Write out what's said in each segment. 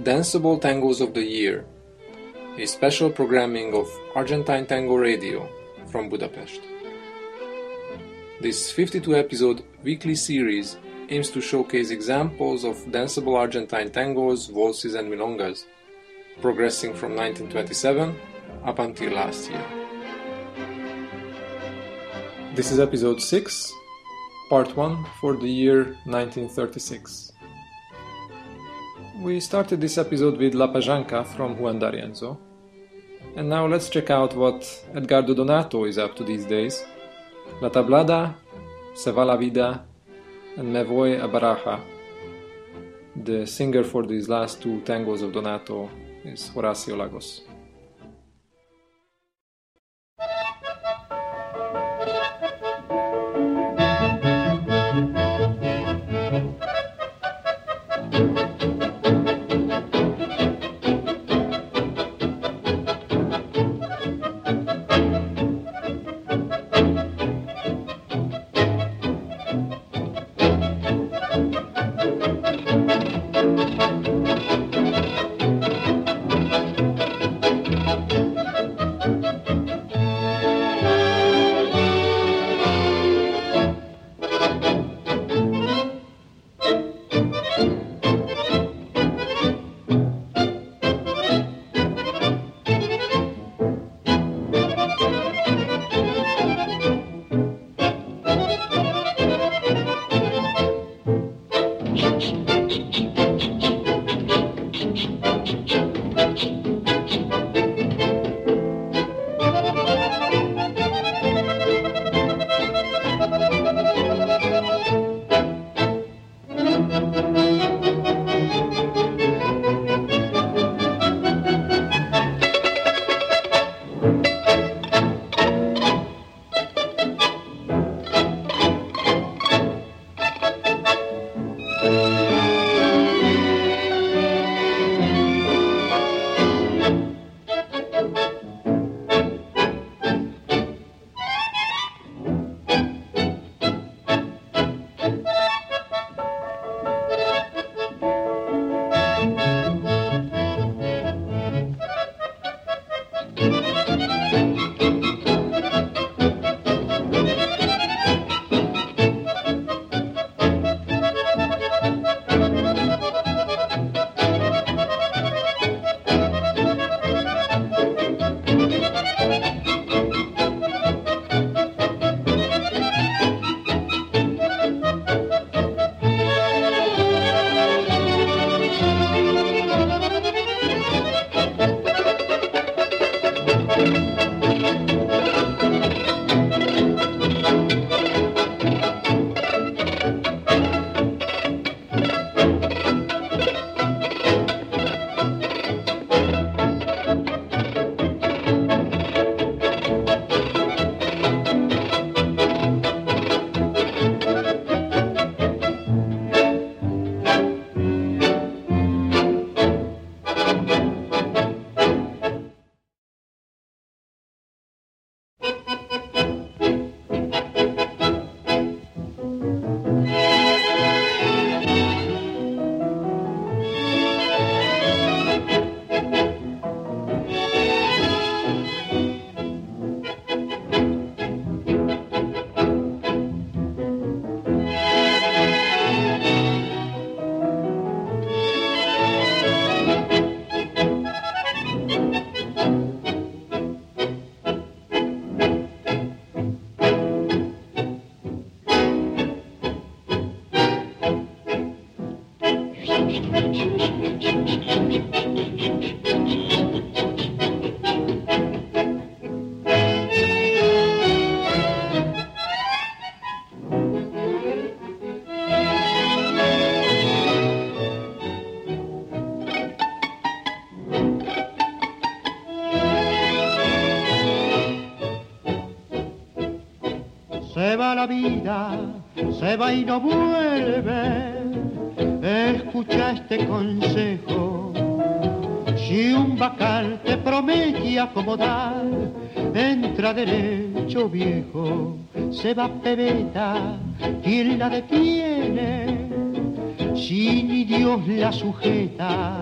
Danceable Tangos of the Year, a special programming of Argentine Tango Radio from Budapest. This 52 episode weekly series aims to showcase examples of danceable Argentine tangos, waltzes, and milongas, progressing from 1927 up until last year. This is episode 6, part 1 for the year 1936. We started this episode with La Pajanca from Juan D'Arienzo. And now let's check out what Edgardo Donato is up to these days. La Tablada, Se va la vida, and Me voy a Baraja. The singer for these last two tangos of Donato is Horacio Lagos. Se va y no vuelve. Escucha este consejo. Si un bacal te promete acomodar, entra derecho viejo, se va pebeta, quien la detiene. si ni Dios la sujeta.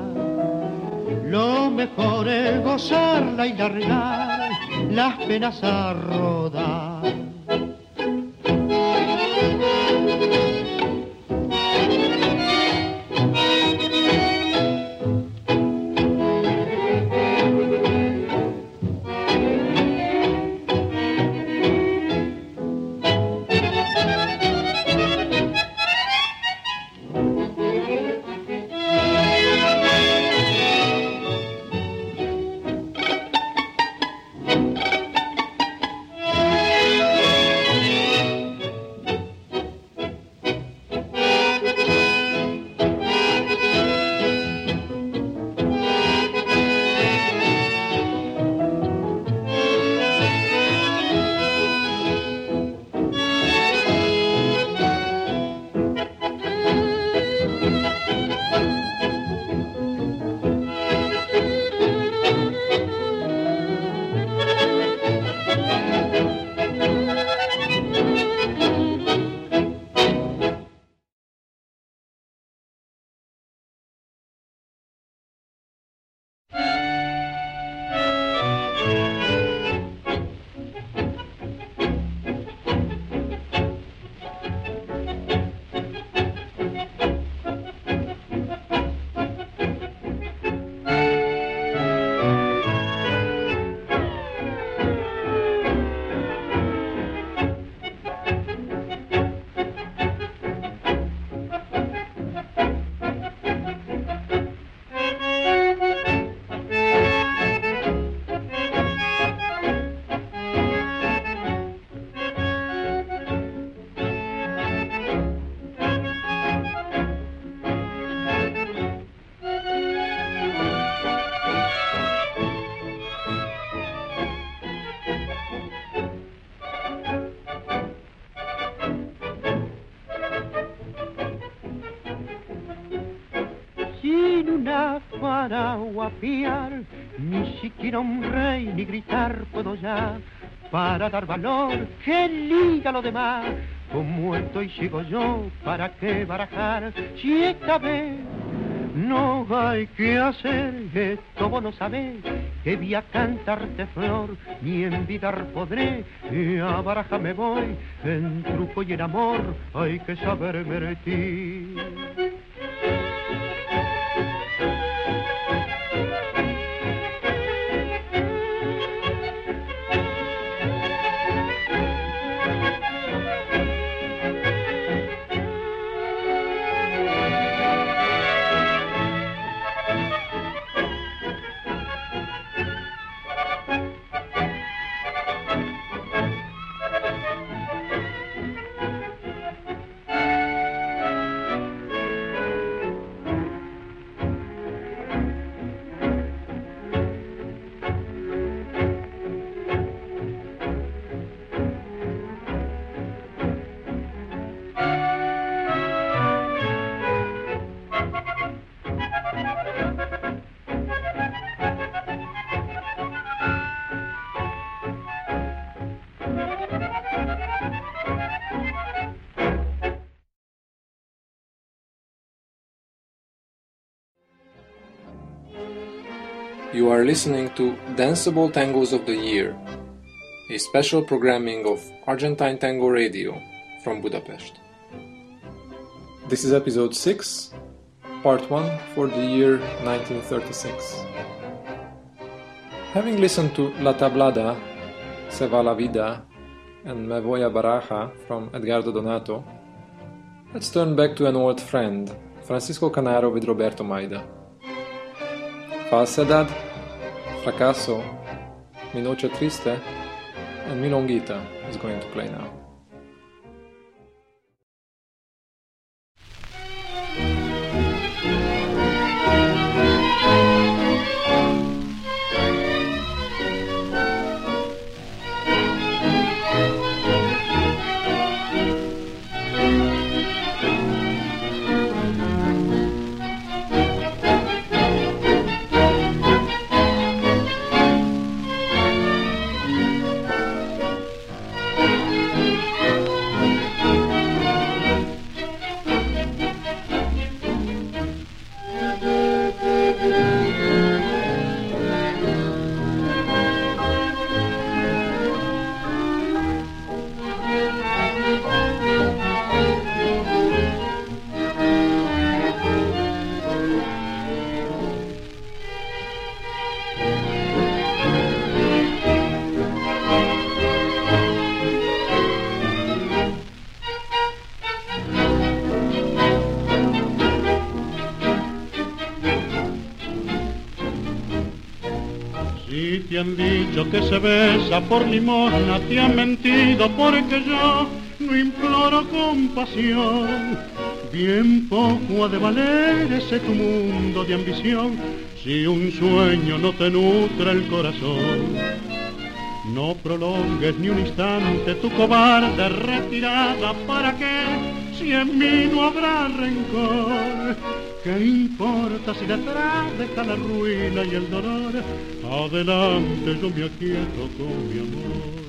Lo mejor es gozarla y largar las penas a para guapiar, ni siquiera un rey ni gritar puedo ya, para dar valor que liga lo demás, como estoy sigo yo, para qué barajar, si esta vez no hay que hacer, esto vos no sabés, que voy a cantarte flor, ni envidar podré, y a baraja me voy, en truco y en amor hay que saber mentir. You are listening to Danceable Tangos of the Year, a special programming of Argentine Tango Radio from Budapest. This is episode 6, part 1 for the year 1936. Having listened to La Tablada, Se va la vida, and Me voy a Baraja from Edgardo Donato, let's turn back to an old friend, Francisco Canaro with Roberto Maida. Falsedad, Fracaso, Mi Noche Triste, and Milonguita is going to play now. Han dicho que se besa por limosna, te han mentido porque yo no imploro compasión. Bien poco ha de valer ese tu mundo de ambición si un sueño no te nutre el corazón. No prolongues ni un instante tu cobarde retirada, ¿para qué? Si en mí no habrá rencor. ¿Qué importa si detrás deja la ruina y el dolor? Adelante yo me aquieto con mi amor.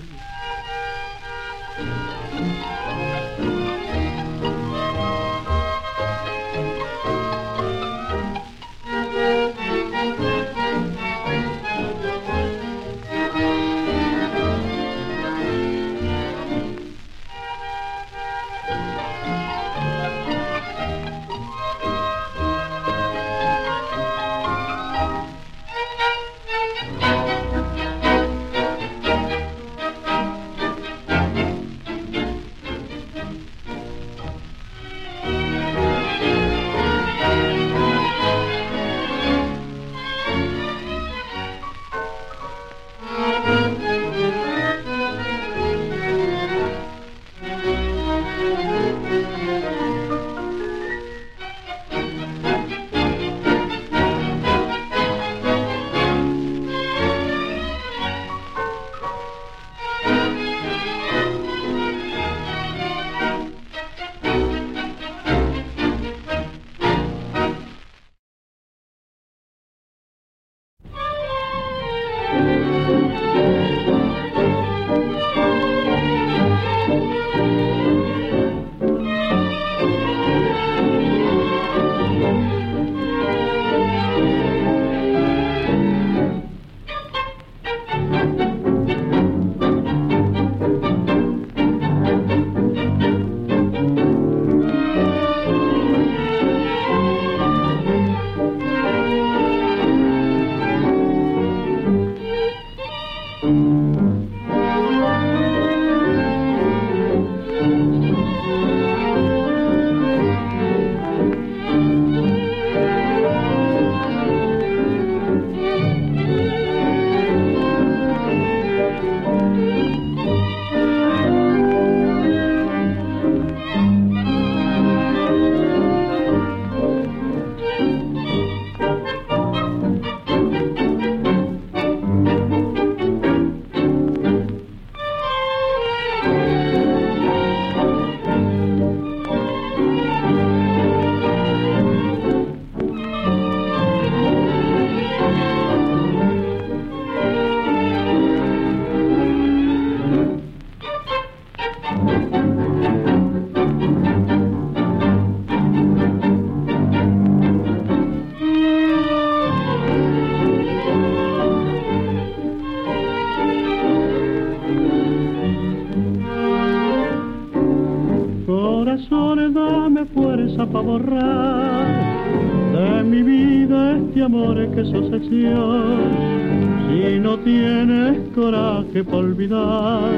Coraje para olvidar,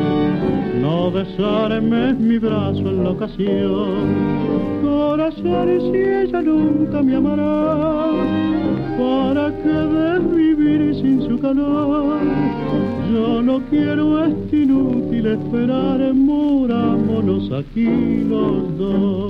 no desarmes mi brazo en la ocasión. Corazón, si ella nunca me amará, ¿para qué vivir sin su calor? Yo no quiero este inútil esperar, murámonos aquí los dos.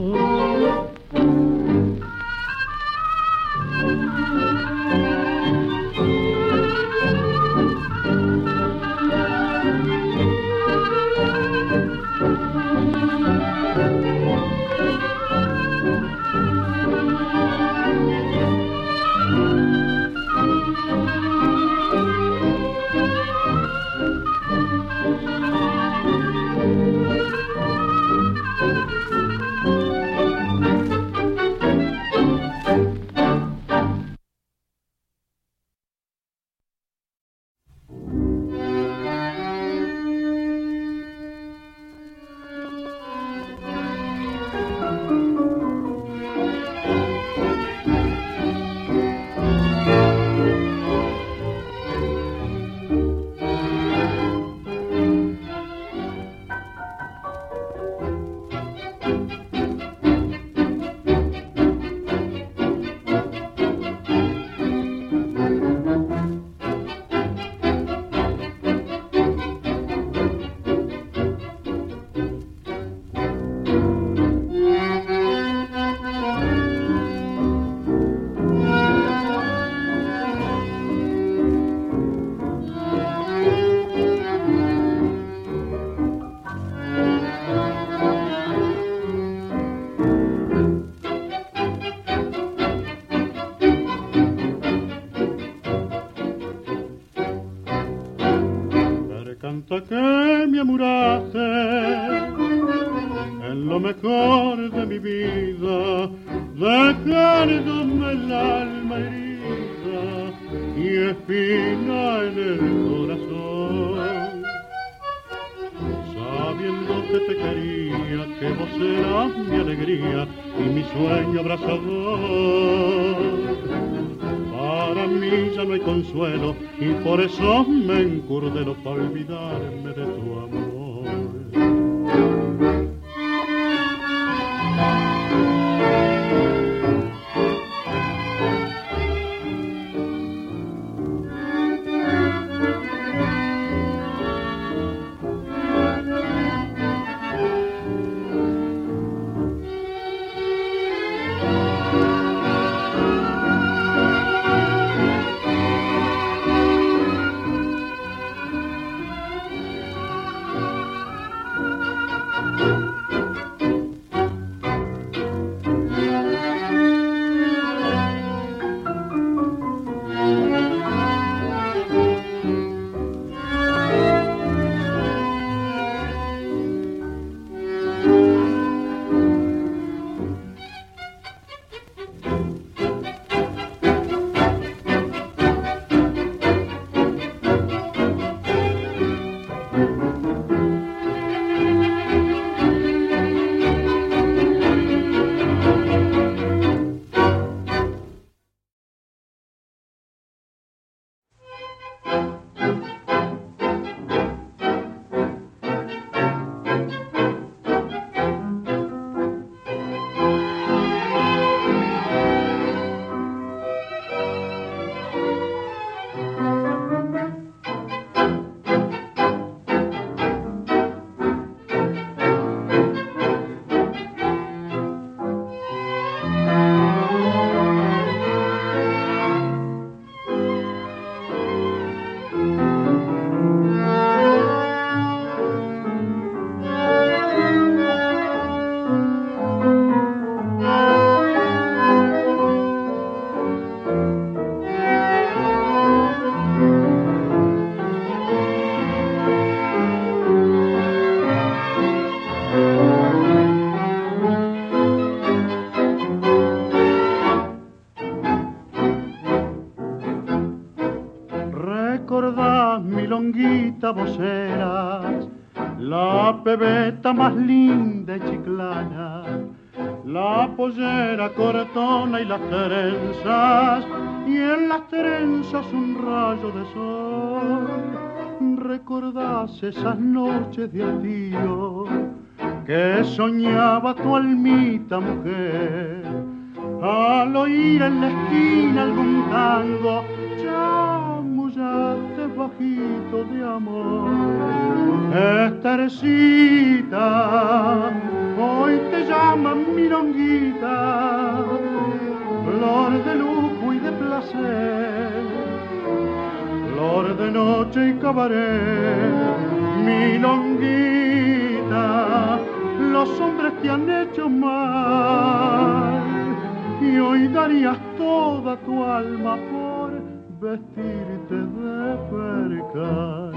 La pebeta más linda y chiclana, la pollera cortona y las trenzas, y en las trenzas un rayo de sol. Recordás esas noches de hastío que soñaba tu almita mujer, al oír en la esquina algún tango, chamullaste bajito de amor. Estercita, hoy te llaman milonguita, flor de lujo y de placer, flor de noche y cabaret, milonguita, los hombres te han hecho mal y hoy darías toda tu alma por vestirte de percal.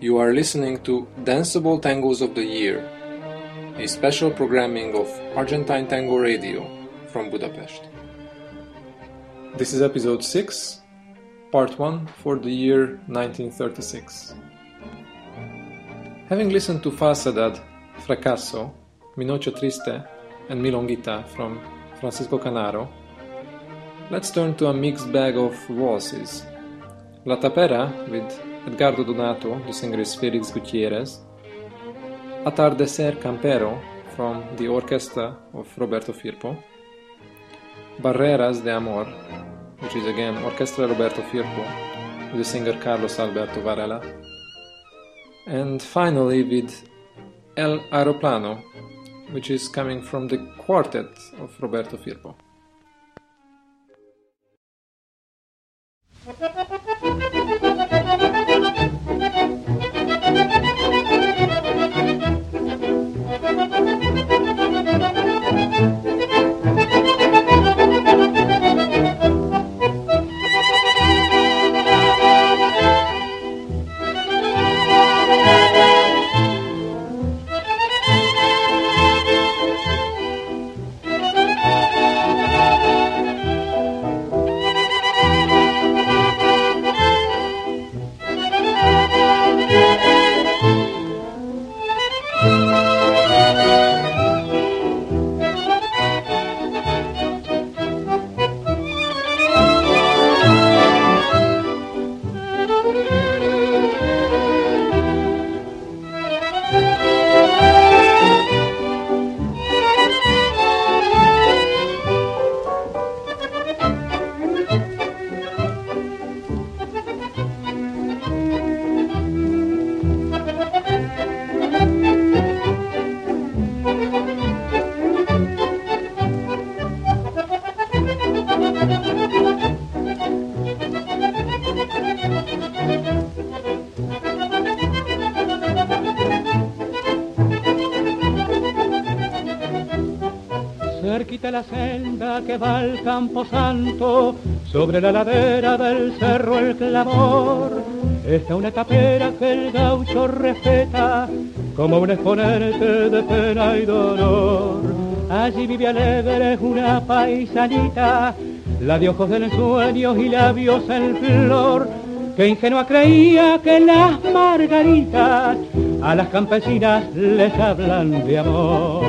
You are listening to Danceable Tangos of the Year, a special programming of Argentine Tango Radio from Budapest. This is episode 6, part 1 for the year 1936. Having listened to Falsedad, Fracasso, Minocho Triste, and Milonguita from Francisco Canaro, let's turn to a mixed bag of waltzes. La Tapera with Edgardo Donato, the singer is Felix Gutierrez. Atardecer Campero from the orchestra of Roberto Firpo. Barreras de Amor, which is again Orchestra Roberto Firpo, with the singer Carlos Alberto Varela. and finally with El Aeroplano, which is coming from the quartet of Roberto Firpo. Que va al campo santo, sobre la ladera del cerro el clamor, está una tapera que el gaucho respeta, como un exponente de pena y dolor. Allí vive alegre una paisanita, la de ojos del sueño y labios en flor, que ingenua creía que las margaritas a las campesinas les hablan de amor.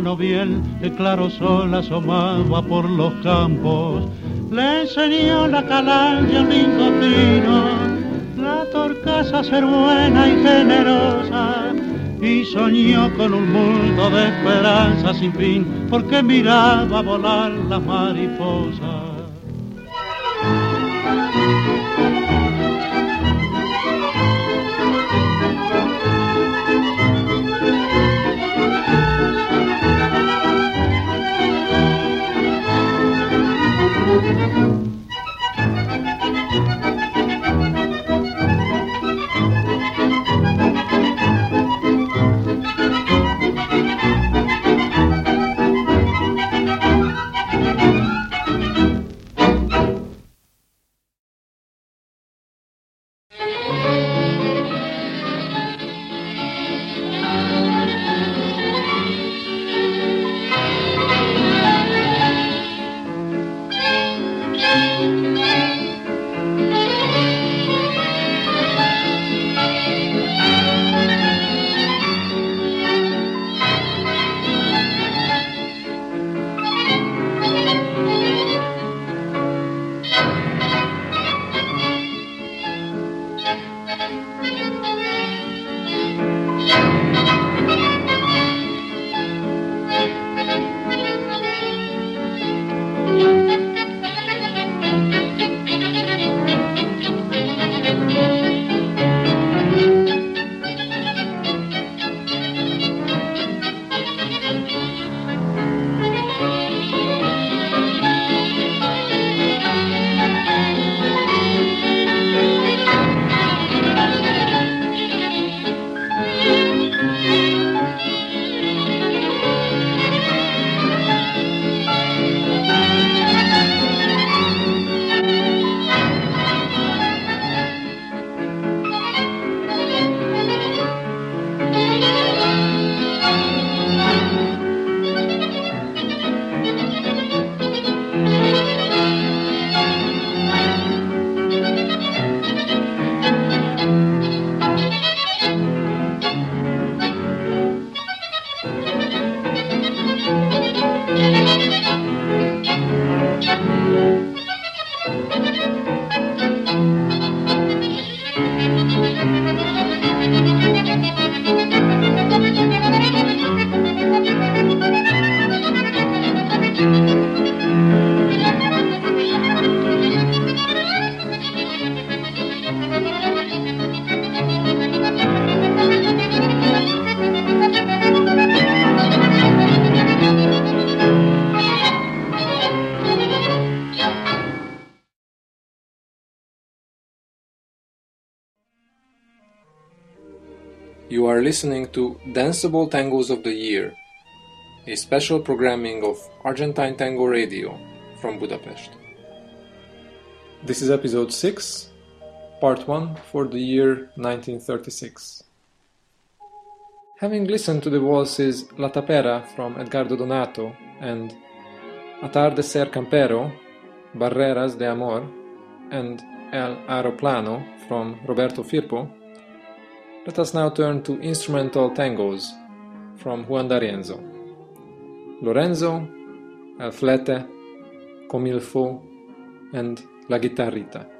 Diana noviel, el claro sol asomaba por los campos. Le enseñó la calandria un lindo pino, la torcasa ser buena y generosa y soñó con un mundo de esperanza sin fin, porque miraba volar las mariposas. Listening to Danceable Tangos of the Year, a special programming of Argentine Tango Radio from Budapest. This is episode 6, part 1 for the year 1936. Having listened to the waltzes La Tapera from Edgardo Donato and Atardecer Campero, Barreras de Amor, and El Aeroplano from Roberto Firpo, let us now turn to instrumental tangos from Juan D'Arienzo. Lorenzo, El Flete, Comme and La Guitarrita.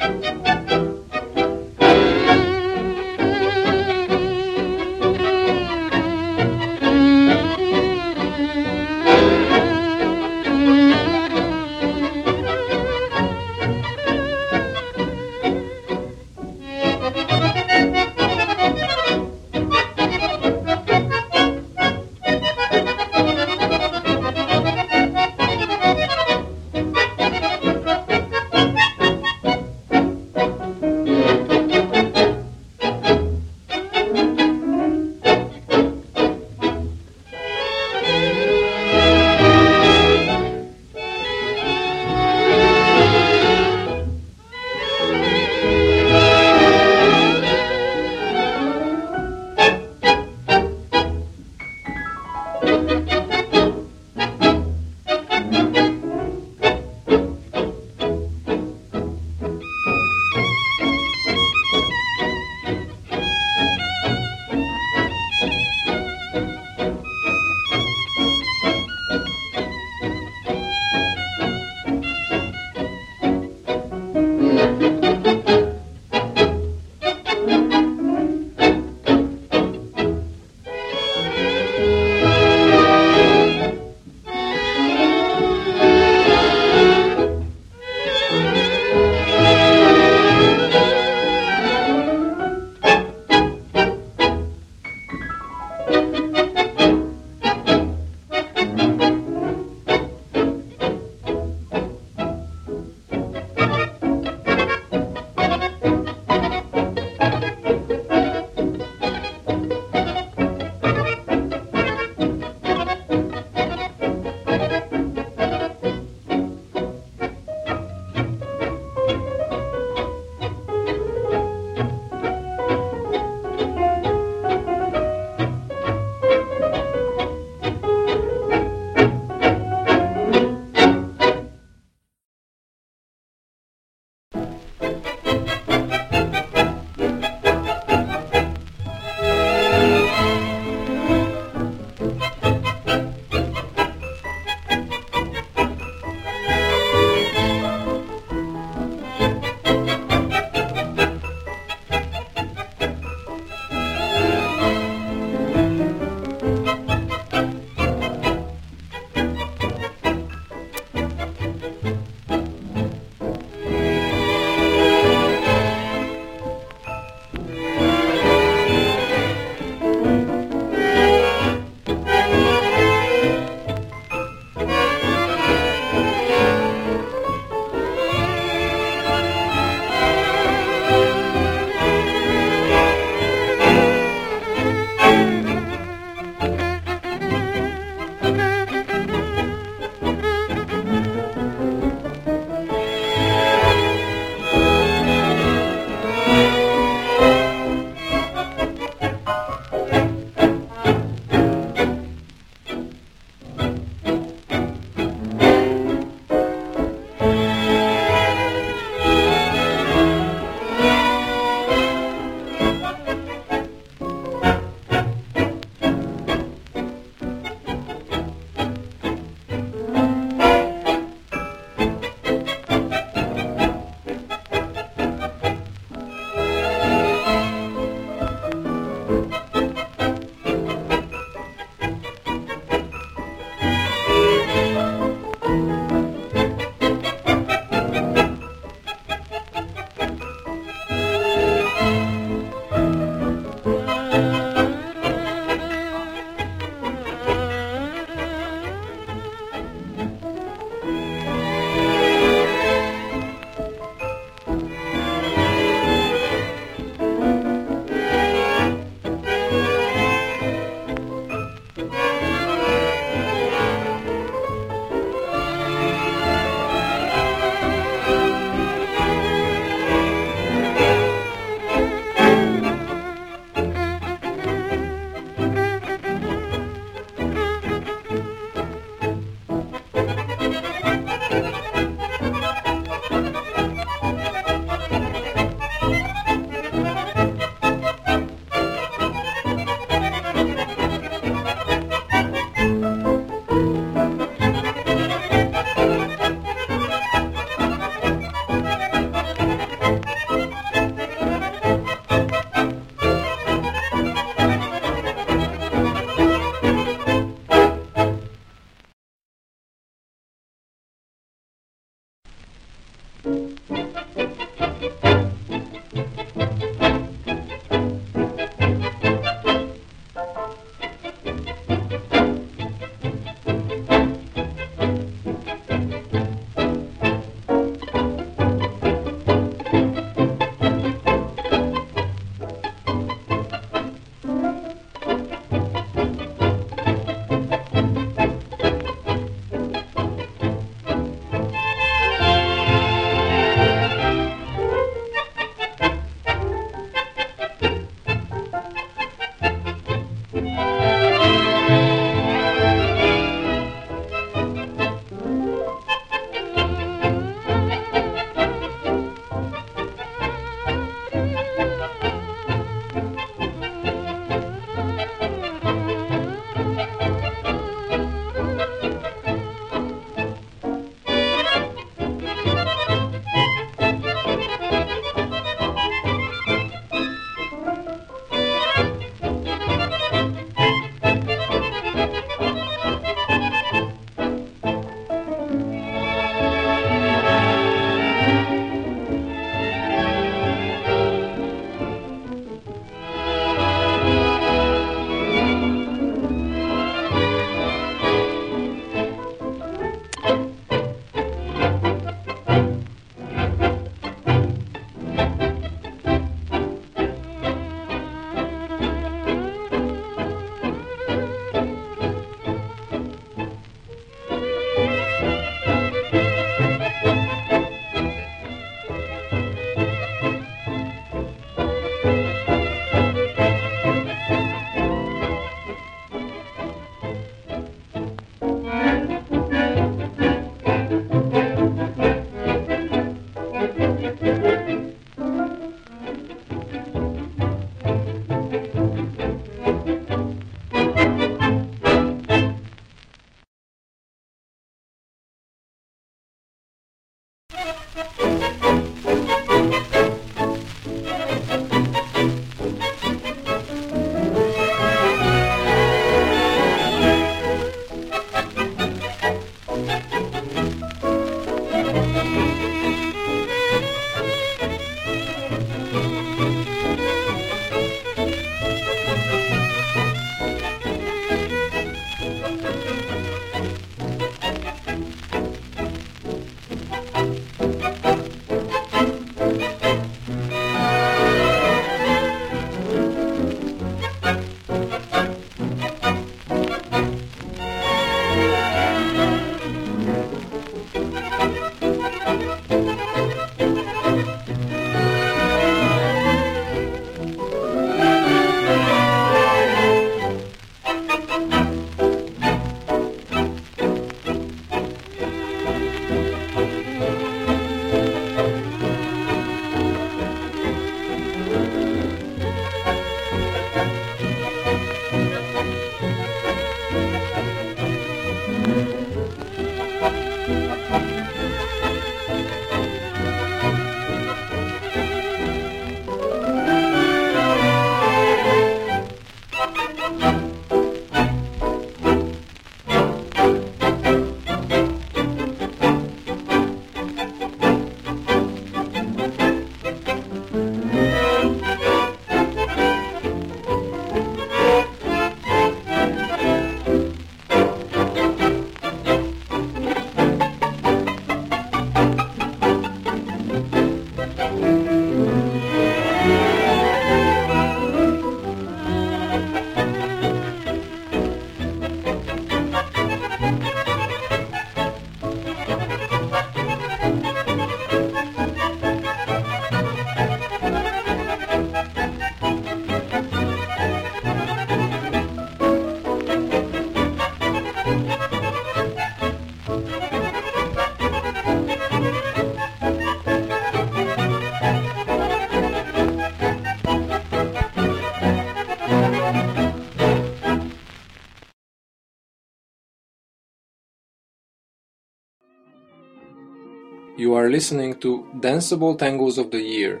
You are listening to Danceable Tangos of the Year,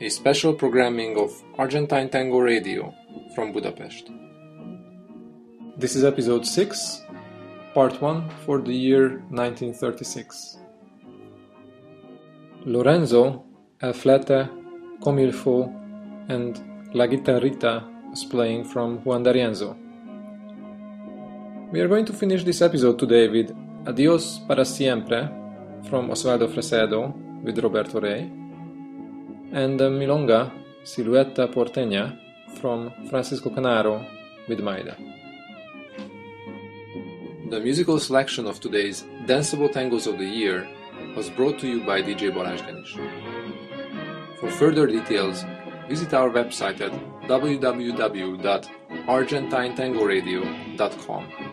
a special programming of Argentine Tango Radio from Budapest. This is episode 6, part 1 for the year 1936. Lorenzo, El Flete, il and La Guitarrita is playing from Juan D'Arienzo. We are going to finish this episode today with Adios para siempre from Osvaldo Fresedo with Roberto Rey, and the Milonga Silueta Porteña from Francisco Canaro with Maida. The musical selection of today's Danceable Tangos of the Year was brought to you by DJ Balázs Ganesh. For further details, visit our website at www.argentinetangoradio.com.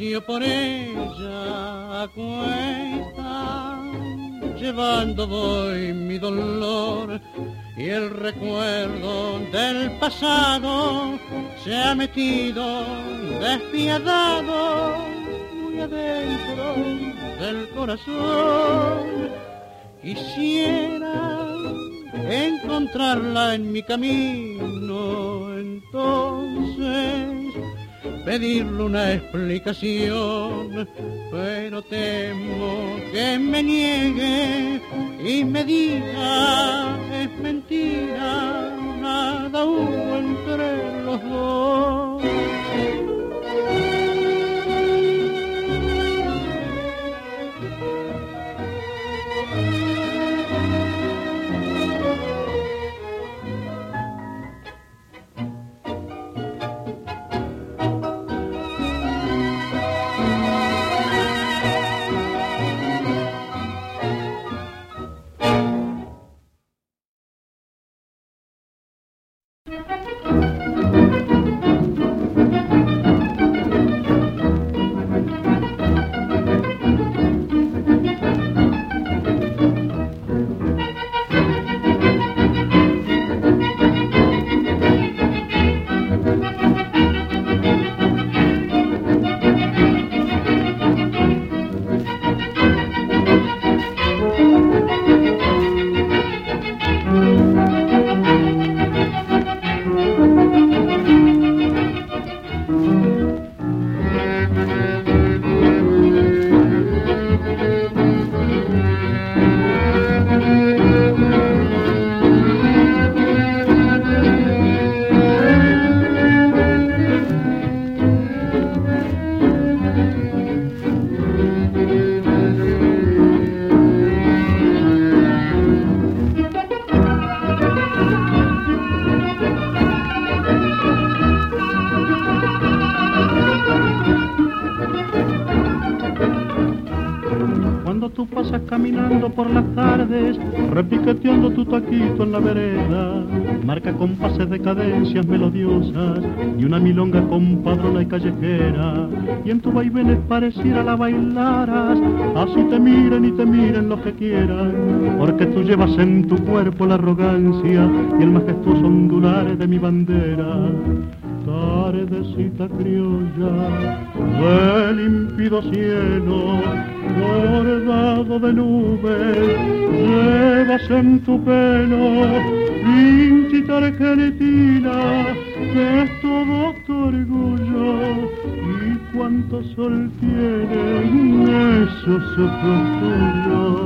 silencio por ella a cuesta, llevando voy mi dolor y el recuerdo del pasado se ha metido despiadado muy adentro del corazón. Quisiera encontrarla en mi camino, pedirle una explicación, pero temo que me niegue y me diga es mentira, nada hubo entre los dos. Por las tardes, repiqueteando tu taquito en la vereda, marca compases de cadencias melodiosas y una milonga compadrona y callejera, y en tu vaivén pareciera la bailaras, así te miren y te miren los que quieran, porque tú llevas en tu cuerpo la arrogancia y el majestuoso ondular de mi bandera tardecita criolla del límpido cielo bordado de nubes llevas en tu pelo pinchita argentina que es todo tu orgullo y cuánto sol tiene ojos tuyos